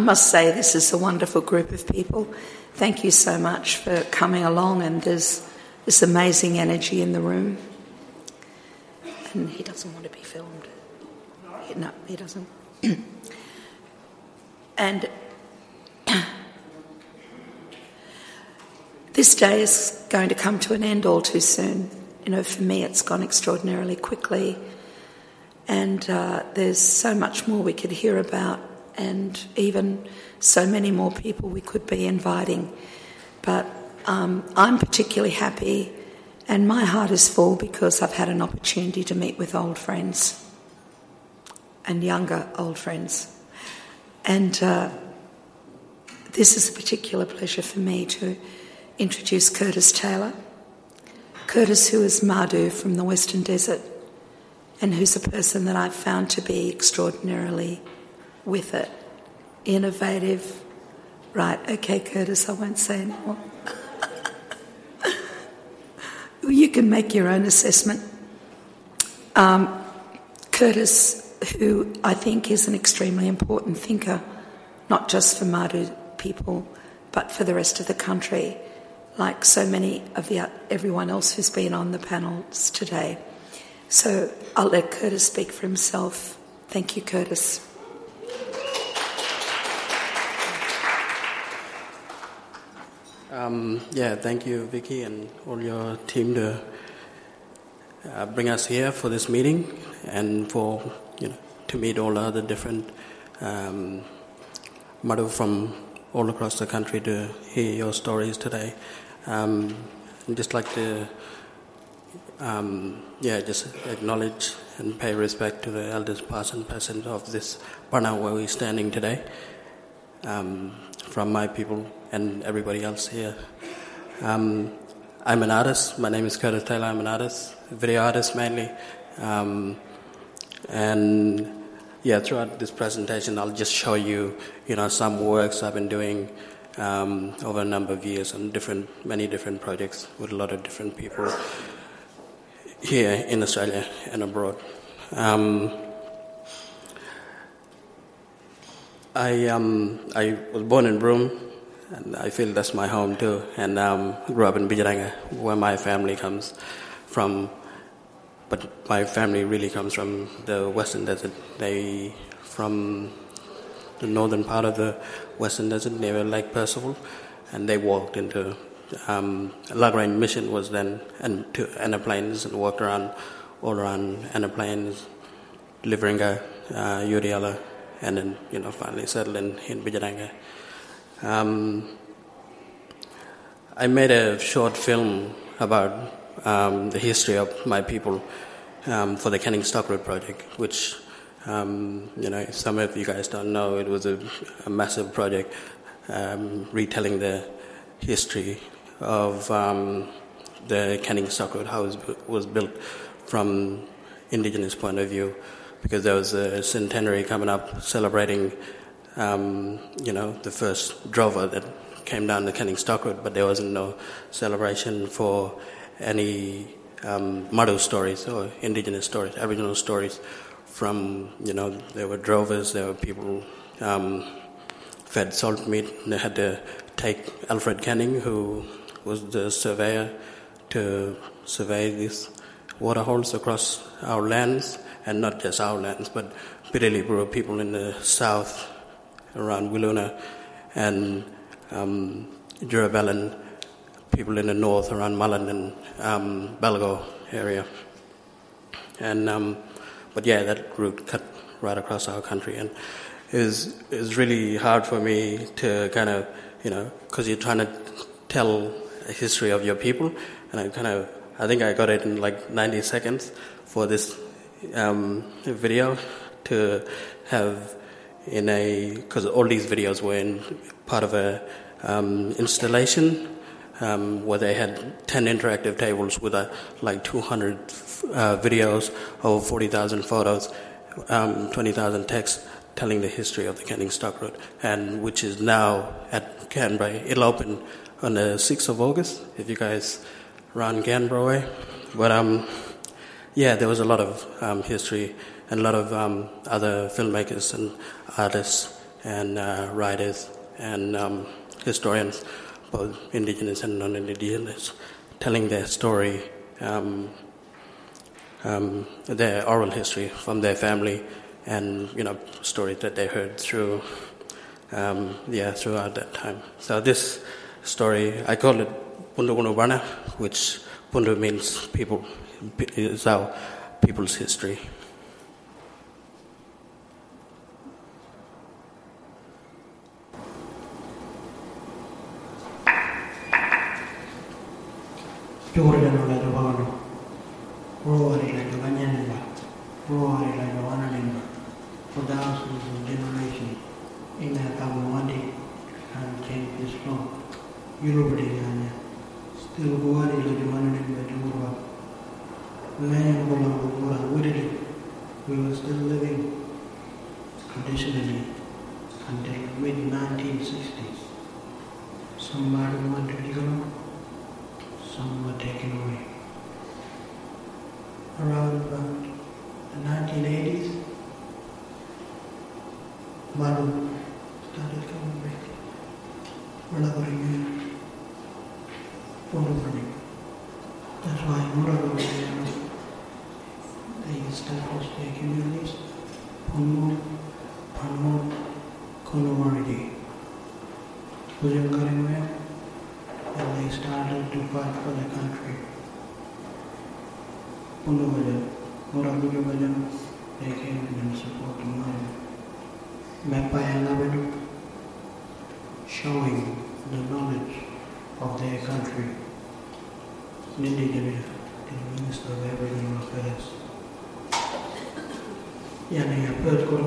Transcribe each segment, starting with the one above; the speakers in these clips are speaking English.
must say, this is a wonderful group of people. Thank you so much for coming along, and there's this amazing energy in the room. And he doesn't want to be filmed. No, he doesn't. and this day is going to come to an end all too soon. You know, for me, it's gone extraordinarily quickly, and uh, there's so much more we could hear about, and even so many more people we could be inviting. But um, I'm particularly happy, and my heart is full because I've had an opportunity to meet with old friends and younger old friends. And uh, this is a particular pleasure for me to introduce Curtis Taylor. Curtis, who is Martu from the Western Desert, and who's a person that I've found to be extraordinarily with it, innovative. Right, okay, Curtis, I won't say anymore. you can make your own assessment. Um, Curtis, who I think is an extremely important thinker, not just for Martu people, but for the rest of the country like so many of the everyone else who's been on the panels today. So I'll let Curtis speak for himself. Thank you, Curtis. Um, yeah, thank you, Vicky, and all your team to uh, bring us here for this meeting and for you know to meet all the other different um, from all across the country to hear your stories today. Um, I'd just like to, um, yeah, just acknowledge and pay respect to the elders past and present of this Parna where we're standing today, um, from my people and everybody else here. Um, I'm an artist. My name is Curtis Taylor. I'm an artist, video artist mainly, um, and yeah, throughout this presentation, I'll just show you, you know, some works I've been doing um, over a number of years on different, many different projects with a lot of different people here in Australia and abroad. Um, I um, I was born in Broome, and I feel that's my home too. And um, grew up in Bidyadanga, where my family comes from but my family really comes from the Western Desert. They from the northern part of the Western Desert near Lake Percival, and they walked into um, La Grange Mission was then and to airplanes and walked around all around airplanes, delivering a uh, and then you know finally settled in in. Um, I made a short film about um, the history of my people um, for the Canning Stockroad project, which um, you know some of you guys don't know. It was a, a massive project um, retelling the history of um, the Canning Stockroad, how it was built from indigenous point of view, because there was a centenary coming up celebrating, um, you know, the first drover that came down the Canning Stock Road, but there wasn't no celebration for any um, stories or indigenous stories, Aboriginal stories from, you know, there were drovers, there were people um, fed salt meat. They had to take Alfred Canning, who was the surveyor, to survey these waterholes across our lands, and not just our lands, but Birriliburu people in the south around Wiluna and um, Jurabalan people in the north around Mulan and um, Balgo area. And um, but yeah, that route cut right across our country, and is is really hard for me to kind of you know because you're trying to tell a history of your people, and I kind of I think I got it in like 90 seconds for this um, video to have in a because all these videos were in part of a um, installation um, where they had 10 interactive tables with uh, like 200 uh, videos, over 40,000 photos, um, 20,000 texts telling the history of the Canning Stock Road, and which is now at Canberra. It'll open on the 6th of August if you guys run Canberra way. But um, yeah, there was a lot of um, history and a lot of um, other filmmakers and artists and uh, writers and um, historians, both indigenous and non-indigenous, telling their story, um, um, their oral history from their family, and you know stories that they heard through, um, yeah, throughout that time. So this story, I call it Pundu which Pundu means people, is our people's history. Jordan la Giovanni, Rory la Giovannianella, Rory la Giovannalinga, for thousands of generations in that Tamawadi and still Jumurwa. Many Gula Widdy, we were still living traditionally until mid 1960s. Somebody wanted to go some were taken away. Around about the 1980s, Maru started coming back. Muragaringa, Purupani. That's why Muragaringa, they established their communities, Punmu, Panmu, Kunumaridi. Kujangaringa, and they started to fight for the country. Punduvajan, Muragujuvajan, they came in support of mine. Mapayangavadu, showing the knowledge of their country. Nindijaya, the Minister of Aboriginal Affairs. ยังไงเพื่อทุก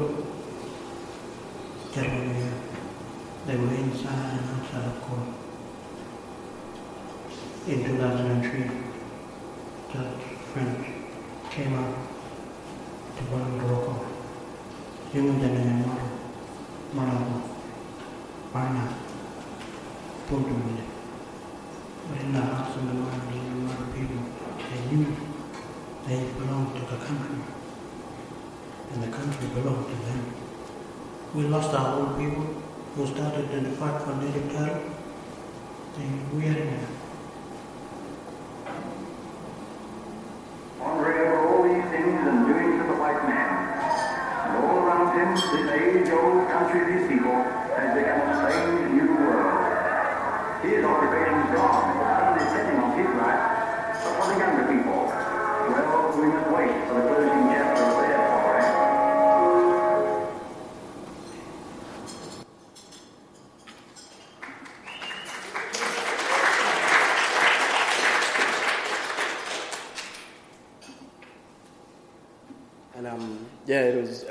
จารณาได้เว้นซาสารคน international treatment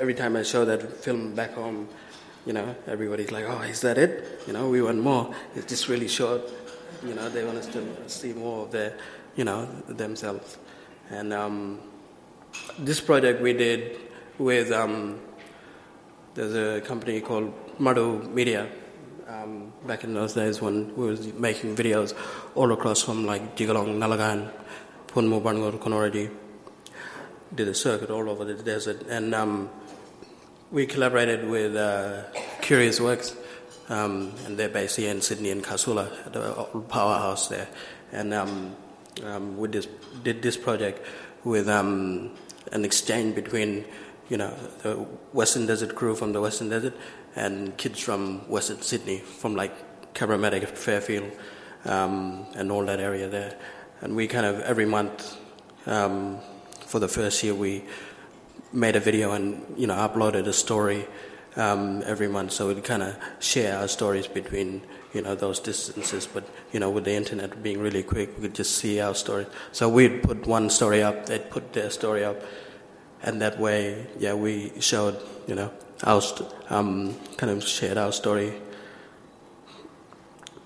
every time I show that film back home, you know, everybody's like, "Oh, is that it?" You know, we want more. It's just really short. You know, they want us to see more of their, you know, themselves. And um, this project we did with um, there's a company called Martu Media. Um, back in those days when we was making videos all across from like Jigalong, Nalagan, Punmu, Bangalore, Konoradi, did a circuit all over the desert, and um, we collaborated with uh, Curious Works, um, and they're based here in Sydney and Casula at the powerhouse there, and um, um, we just did this project with um, an exchange between, you know, the Western Desert crew from the Western Desert and kids from Western Sydney, from like Cabramatta, Fairfield, um, and all that area there, and we kind of every month. Um, for the first year, we made a video and you know uploaded a story um, every month, so we'd kind of share our stories between you know those distances. But you know, with the internet being really quick, we could just see our story. So we'd put one story up, they'd put their story up, and that way, yeah, we showed you know our st- um, kind of shared our story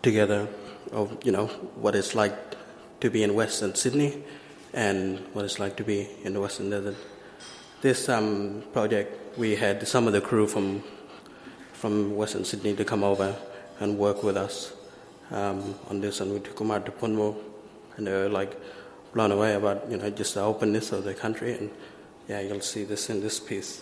together of you know what it's like to be in Western Sydney and what it's like to be in the Western Desert. This um, project, we had some of the crew from from Western Sydney to come over and work with us um, on this, and we took them out to Punmu, and they were like blown away about you know just the openness of the country, and yeah, you'll see this in this piece.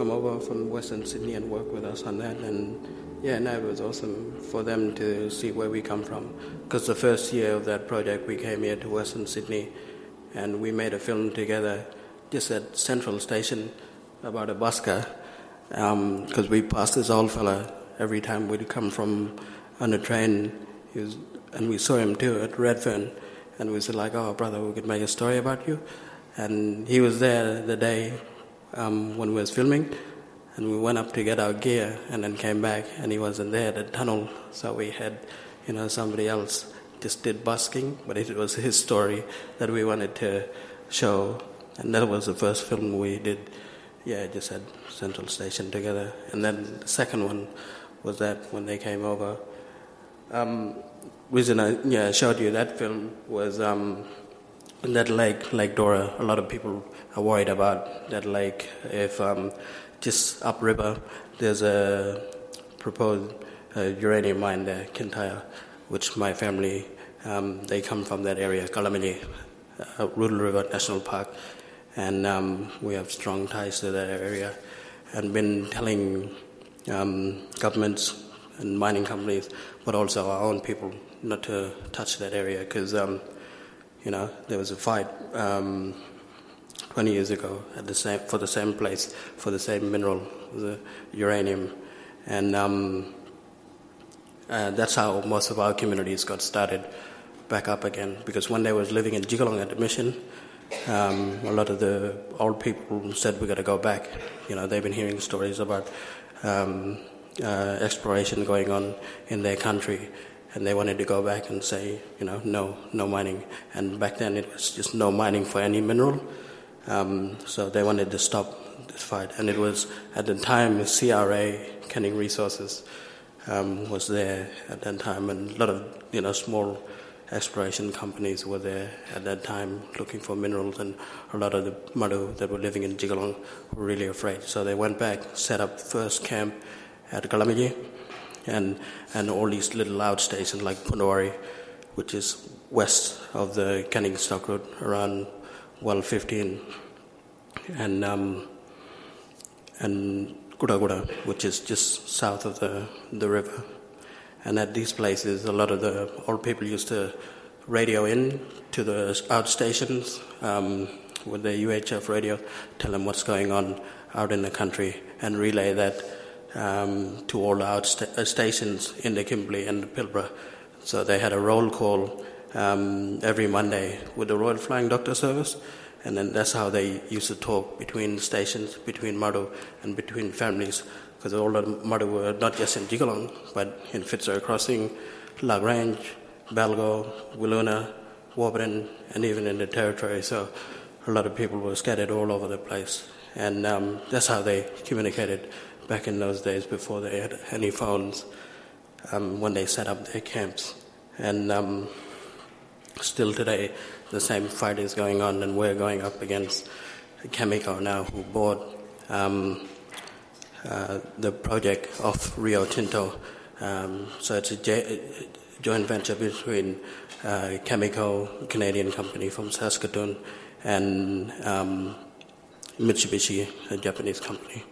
Come over from Western Sydney and work with us on that, and yeah, no, it was awesome for them to see where we come from. Because the first year of that project, we came here to Western Sydney, and we made a film together, just at Central Station, about a busker. Um, because we passed this old fella every time we'd come from on the train, was, and we saw him too at Redfern, and we said like, "Oh, brother, we could make a story about you." And he was there the day um, when we was filming, and we went up to get our gear, and then came back, and he wasn't there. At the tunnel, so we had, you know, somebody else just did busking, but it was his story that we wanted to show, and that was the first film we did. Yeah, just at Central Station together, and then the second one was that when they came over. Um, reason I yeah, showed you that film was um, that lake, Lake Dora. A lot of people are worried about that lake. If um, just upriver, there's a proposed uh, uranium mine there, Kintyre, which my family um, they come from that area, Karlamilyi, uh, Rudall River National Park, and um, we have strong ties to that area, and been telling um, governments and mining companies, but also our own people, not to touch that area because, um, you know, there was a fight um, 20 years ago at the same, for the same place, for the same mineral, the uranium. And um, uh, that's how most of our communities got started back up again. Because when they was living in Jigalong at the mission, um, a lot of the old people said we got to go back. You know, they've been hearing stories about um, uh, exploration going on in their country, and they wanted to go back and say, you know, no, no mining. And back then it was just no mining for any mineral. Um, so they wanted to stop this fight, and it was at the time CRA, Canning Resources, um, was there at that time, and a lot of you know small exploration companies were there at that time looking for minerals, and a lot of the Martu that were living in Jigalong were really afraid. So they went back, set up first camp at Karlamilyi, and and all these little outstations like Punawari, which is west of the Canning Stock Road, around well 15, and um, and Kudaguda, which is just south of the the river. And at these places, a lot of the old people used to radio in to the outstations um, with the UHF radio, tell them what's going on out in the country, and relay that um, to all the outstations in the Kimberley and the Pilbara. So they had a roll call um, every Monday with the Royal Flying Doctor Service, and then that's how they used to talk between stations, between Martu and between families, because all the Martu were not just in Jigalong, but in Fitzroy Crossing, Lagrange, Balgo, Wiluna, Warburton, and even in the territory. So a lot of people were scattered all over the place, and um, that's how they communicated back in those days before they had any phones. Um, when they set up their camps, and um, still today, the same fight is going on, and we're going up against Cameco now, who bought um, uh, the project of Rio Tinto. Um, so it's a j- joint venture between uh, a Canadian company from Saskatoon, and um, Mitsubishi, a Japanese company.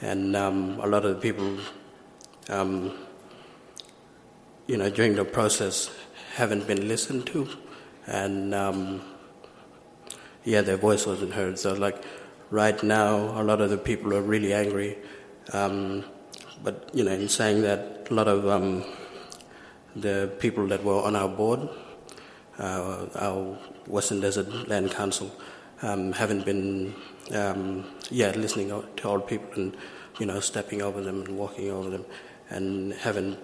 And um, a lot of the people, um, you know, during the process haven't been listened to, and um, yeah, their voice wasn't heard. So, like right now, a lot of the people are really angry. Um, but you know, in saying that, a lot of um, the people that were on our board, uh, our Western Desert Land Council, um, haven't been um, yeah listening to old people and you know stepping over them and walking over them, and haven't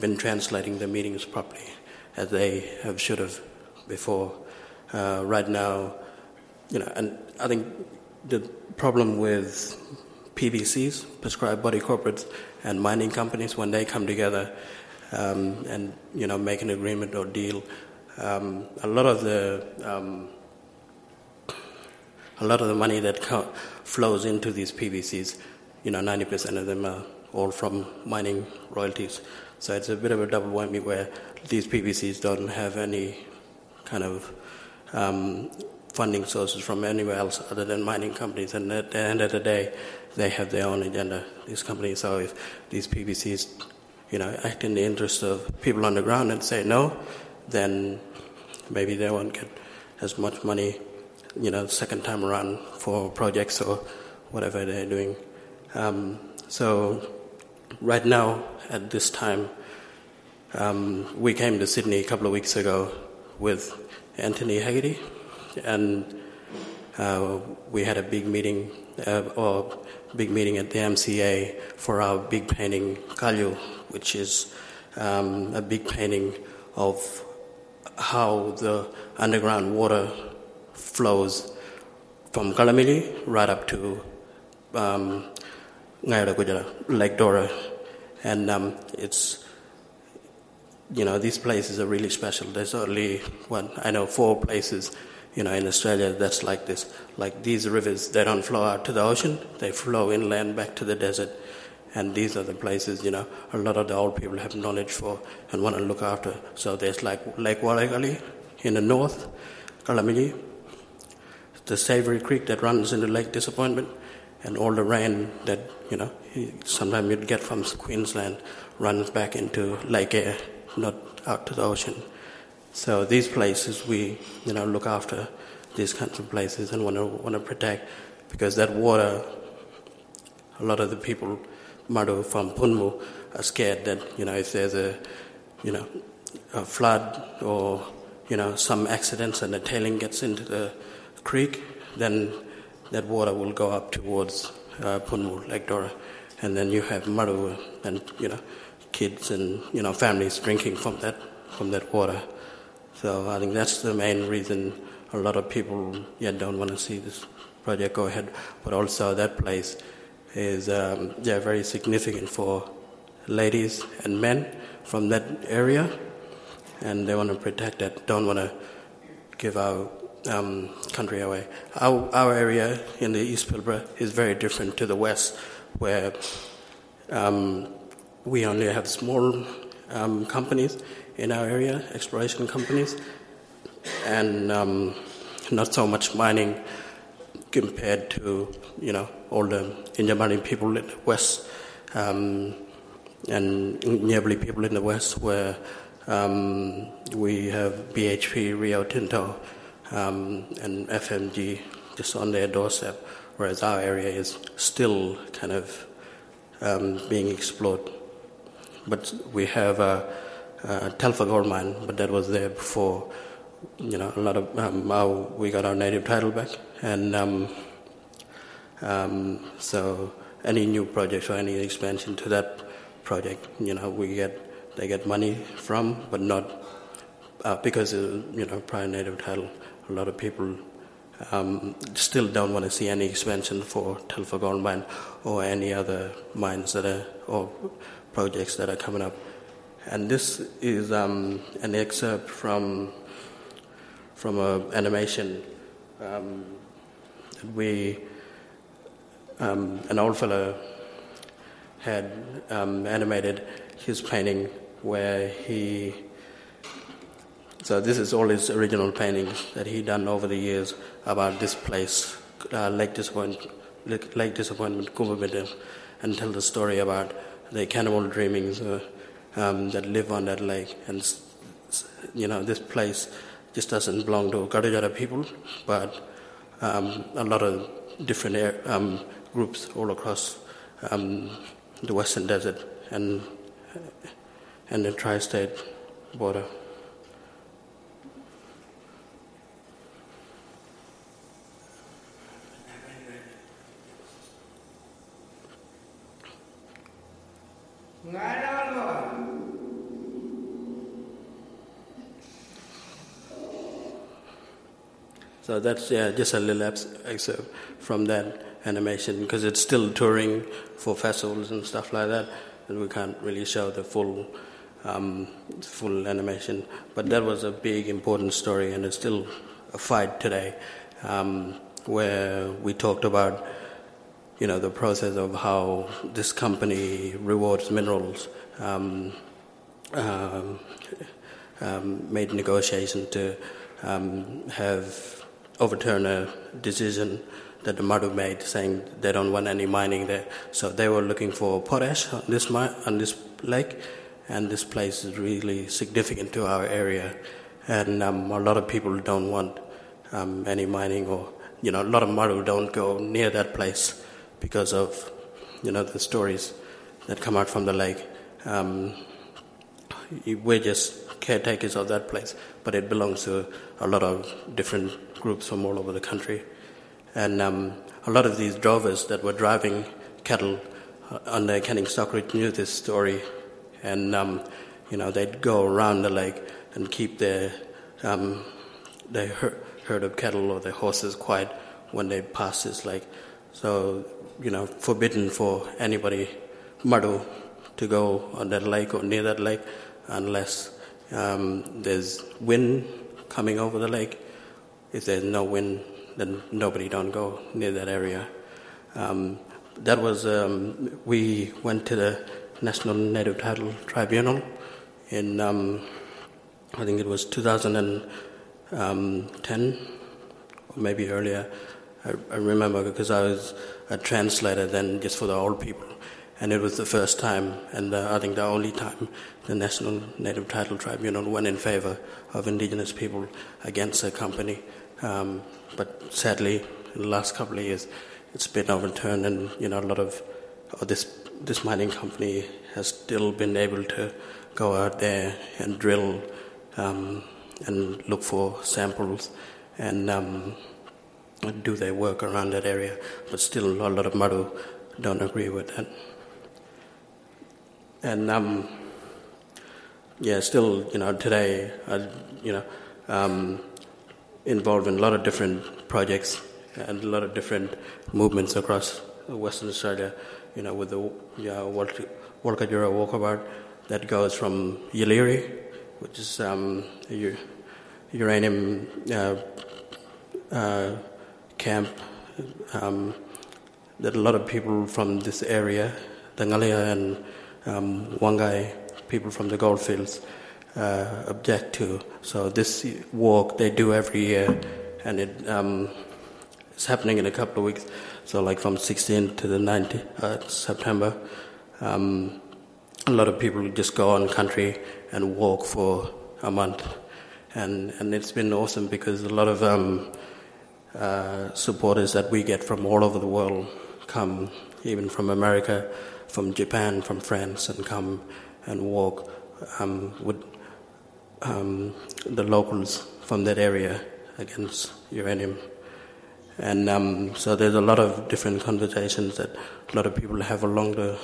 been translating the meetings properly as they have should have before. Uh, right now, you know, and I think the problem with PBCs, prescribed body corporates, and mining companies when they come together um, and you know make an agreement or deal, um, a lot of the um, a lot of the money that co- flows into these PBCs, you know, 90% of them are all from mining royalties. So it's a bit of a double whammy where these PBCs don't have any kind of um, funding sources from anywhere else other than mining companies. And at the end of the day, they have their own agenda, these companies. So if these PBCs, you know, act in the interest of people on the ground and say no, then maybe they won't get as much money, you know, second time around for projects or whatever they're doing. Um, so right now, at this time, um, we came to Sydney a couple of weeks ago with Anthony Haggerty, and uh, we had a big meeting, uh, or big meeting at the MCA for our big painting, Kalyu, which is um, a big painting of how the underground water flows from Karlamilyi right up to um, Lake Dora. And um, it's, you know, these places are really special. There's only, what, I know four places, you know, in Australia that's like this. Like these rivers, they don't flow out to the ocean, they flow inland back to the desert. And these are the places, you know, a lot of the old people have knowledge for and want to look after. So there's like Lake Warragali in the north, Karlamilyi, the Savory Creek that runs into Lake Disappointment, and all the rain that, you know, sometimes you'd get from Queensland runs back into Lake Eyre, not out to the ocean. So these places we, you know, look after these kinds of places and want to want to protect because that water. A lot of the people, Martu from Punmu, are scared that you know if there's a, you know, a flood or you know some accidents and the tailing gets into the creek, then that water will go up towards uh, Lake Dora and then you have maru and you know kids and you know families drinking from that from that water. So I think that's the main reason a lot of people yeah don't want to see this project go ahead. But also that place is um, yeah very significant for ladies and men from that area, and they want to protect that. Don't want to give our um, country away. Our, our area in the East Pilbara is very different to the west where um, we only have small um, companies in our area, exploration companies, and um, not so much mining compared to you know all the Injamani people in the west um, and Nyebli people in the west, where um, we have BHP, Rio Tinto, um, and FMG just on their doorstep whereas our area is still kind of um, being explored. But we have a, a Telfer gold mine, but that was there before. You know, a lot of um, now we got our native title back, and um, um, so any new project or any expansion to that project, you know, we get they get money from, but not uh, because uh, you know prior native title. A lot of people um, still don't want to see any expansion for Telfer Gold Mine or any other mines that are or projects that are coming up. And this is um, an excerpt from from an animation um, we um, an old fellow had um, animated his painting where he so this is all his original paintings that he done over the years about this place, uh, Lake Disappointment, Lake Disappointment, and tell the story about the cannibal dreamings uh, um, that live on that lake. And you know, this place just doesn't belong to Kartujarra people, but um, a lot of different air, um, groups all across um, the Western Desert and and the tri-state border. So that's yeah, just a little excerpt from that animation because it's still touring for festivals and stuff like that, and we can't really show the full um, full animation. But that was a big important story, and it's still a fight today, um, where we talked about you know the process of how this company Reward Minerals. Um, um, um made negotiation to um, have overturn a decision that the Martu made, saying they don't want any mining there. So they were looking for potash on this on this lake, and this place is really significant to our area, and um, a lot of people don't want any mining, or you know, a lot of Martu don't go near that place because of you know the stories that come out from the lake. Um, we're just caretakers of that place, but it belongs to a lot of different groups from all over the country. And um, a lot of these drovers that were driving cattle uh, on the Canning Stockbridge knew this story. And, um, you know, they'd go around the lake and keep their, um, their herd of cattle or their horses quiet when they pass this lake. So, you know, forbidden for anybody, Martu, to go on that lake or near that lake unless um, there's wind coming over the lake if there's no wind, then nobody don't go near that area. Um, that was um, we went to the National Native Title Tribunal in um, I think it was 2010 um, or maybe earlier. I, I remember because I was a translator then just for the old people and it was the first time, and uh, I think the only time, the National Native Title Tribunal went in favor of indigenous people against a company. Um, but sadly, in the last couple of years, it's been overturned, and you know a lot of this this mining company has still been able to go out there and drill um, and look for samples and um, do their work around that area. But still, a lot of Martu don't agree with that. And um, yeah, still, you know, today, I, you know, um, involved in a lot of different projects and a lot of different movements across Western Australia, you know, with the yeah, Walkatjurra walkabout that goes from Yeelirrie, which is um, uranium uh, uh, camp um, that a lot of people from this area, the and um, Wangai, people from the goldfields, uh, object to. So this walk they do every year, and it um, it's happening in a couple of weeks. So like from 16th to the 19th uh, September, um, a lot of people just go on country and walk for a month, and and it's been awesome because a lot of um, uh, supporters that we get from all over the world come, even from America, from Japan, from France, and come and walk um, with um, the locals from that area against uranium. And um, so there's a lot of different conversations that a lot of people have along the,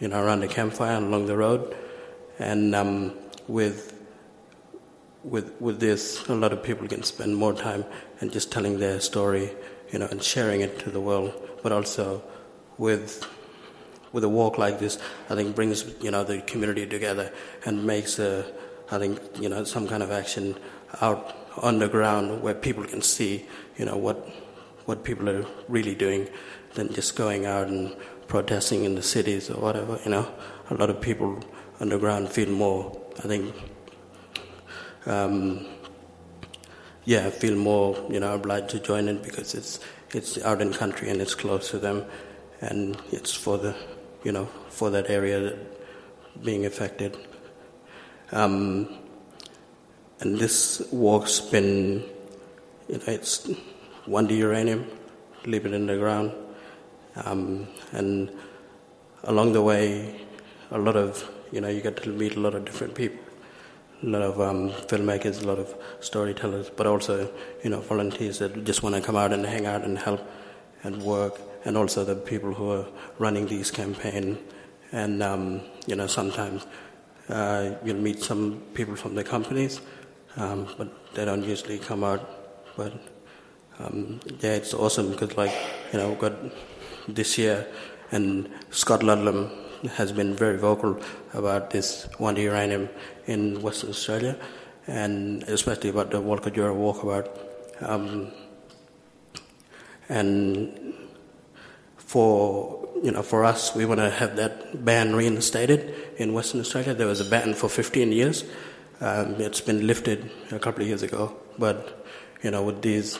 you know, around the campfire and along the road. And um, with with with this, a lot of people can spend more time and just telling their story, you know, and sharing it to the world. But also with with a walk like this, I think brings you know the community together and makes a I think you know some kind of action out on the ground where people can see you know what what people are really doing than just going out and protesting in the cities or whatever. You know, a lot of people on the ground feel more. I think. Um, yeah, feel more, you know, obliged to join in because it's it's out in country and it's close to them, and it's for the, you know, for that area that being affected. Um, and this walk's been, you know, it's Wanti uranium, living in the ground. Um, and along the way, a lot of, you know, you get to meet a lot of different people, a lot of um, filmmakers, a lot of storytellers, but also, you know, volunteers that just want to come out and hang out and help and work, and also the people who are running these campaigns. And, um, you know, sometimes uh, you'll meet some people from the companies, um, but they don't usually come out. But um, yeah, it's awesome because, like, you know, we've got this year, and Scott Ludlam has been very vocal about this one day uranium in Western Australia, and especially about the Walkatjurra walkabout. Um, and for you know, for us, we want to have that ban reinstated in Western Australia. There was a ban for 15 years. Um, it's been lifted a couple of years ago, but you know, with these,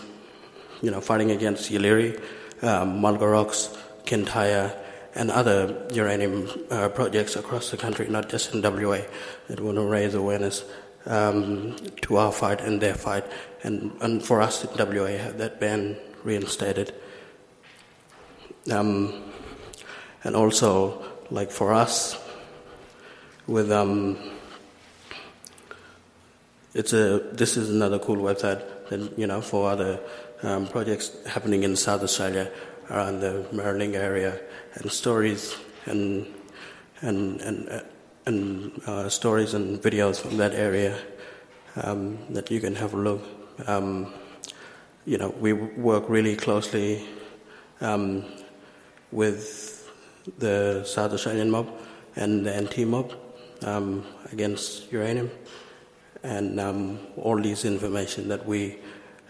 you know, fighting against Yeelirrie, um, Mulga Rocks, Kintyre, and other uranium uh, projects across the country, not just in WA, that want to raise awareness um, to our fight and their fight, and, and for us in WA, have that ban reinstated. Um, and also, like for us, with um, it's a this is another cool website that you know for other um, projects happening in South Australia around the Maralinga area and stories and and and uh, and uh, stories and videos from that area um, that you can have a look. Um, you know, we work really closely um, with the South Australian mob and the NT mob um, against uranium, and um, all this information that we,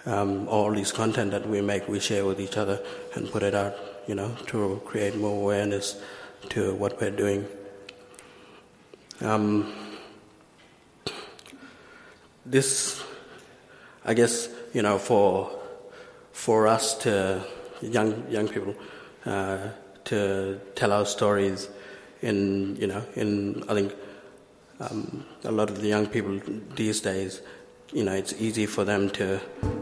um, all this content that we make, we share with each other and put it out, you know, to create more awareness to what we're doing. Um, this, I guess, you know, for for us to young young people uh, to tell our stories in you know in I think um, a lot of the young people these days you know it's easy for them to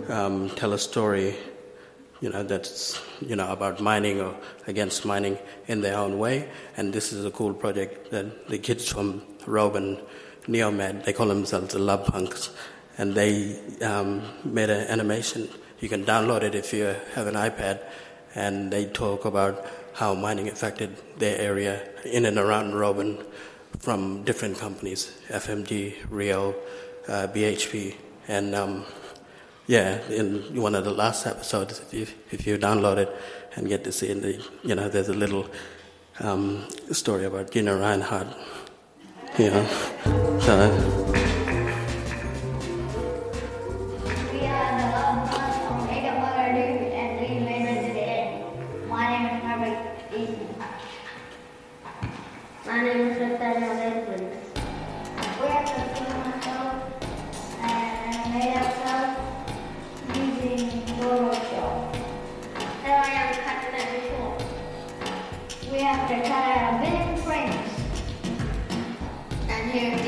um, tell a story you know that's you know about mining or against mining in their own way. And this is a cool project that the kids from Roebourne Neomed they call themselves the love punks. And they um, made an animation. You can download it if you have an iPad. And they talk about how mining affected their area in and around Roebourne from different companies, FMG, Rio, uh, BHP, and um, yeah, in one of the last episodes, if you, if you download it and get to see in the, you know, there's a little um, story about Gina Rinehart, you know, so. And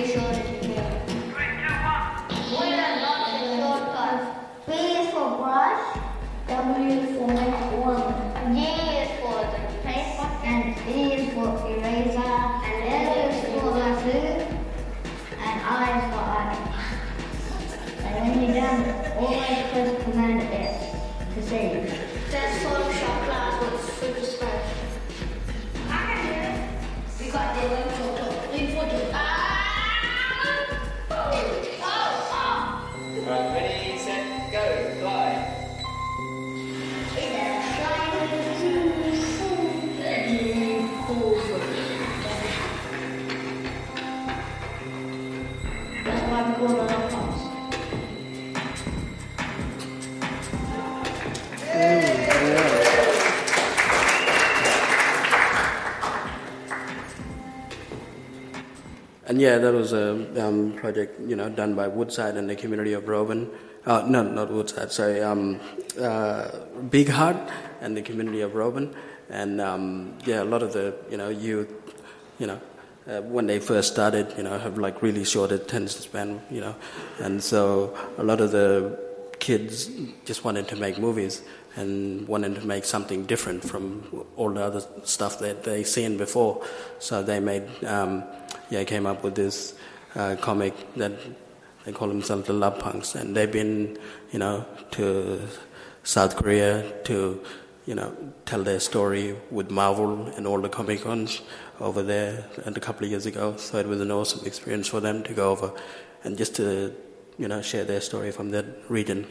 yeah, that was a um, project, you know, done by Woodside and the community of Roebourne. Uh, no, not Woodside. Sorry, um, uh, Big hART and the community of Roebourne. And um, yeah, a lot of the, you know, youth, you know, uh, when they first started, you know, have like really short attention span, you know, and so a lot of the kids just wanted to make movies and wanted to make something different from all the other stuff that they seen before. So they made, um, yeah, came up with this uh, comic that they call themselves the Love Punks, and they've been, you know, to South Korea to, you know, tell their story with Marvel and all the Comic Cons over there and a couple of years ago. So it was an awesome experience for them to go over and just to, you know, share their story from that region.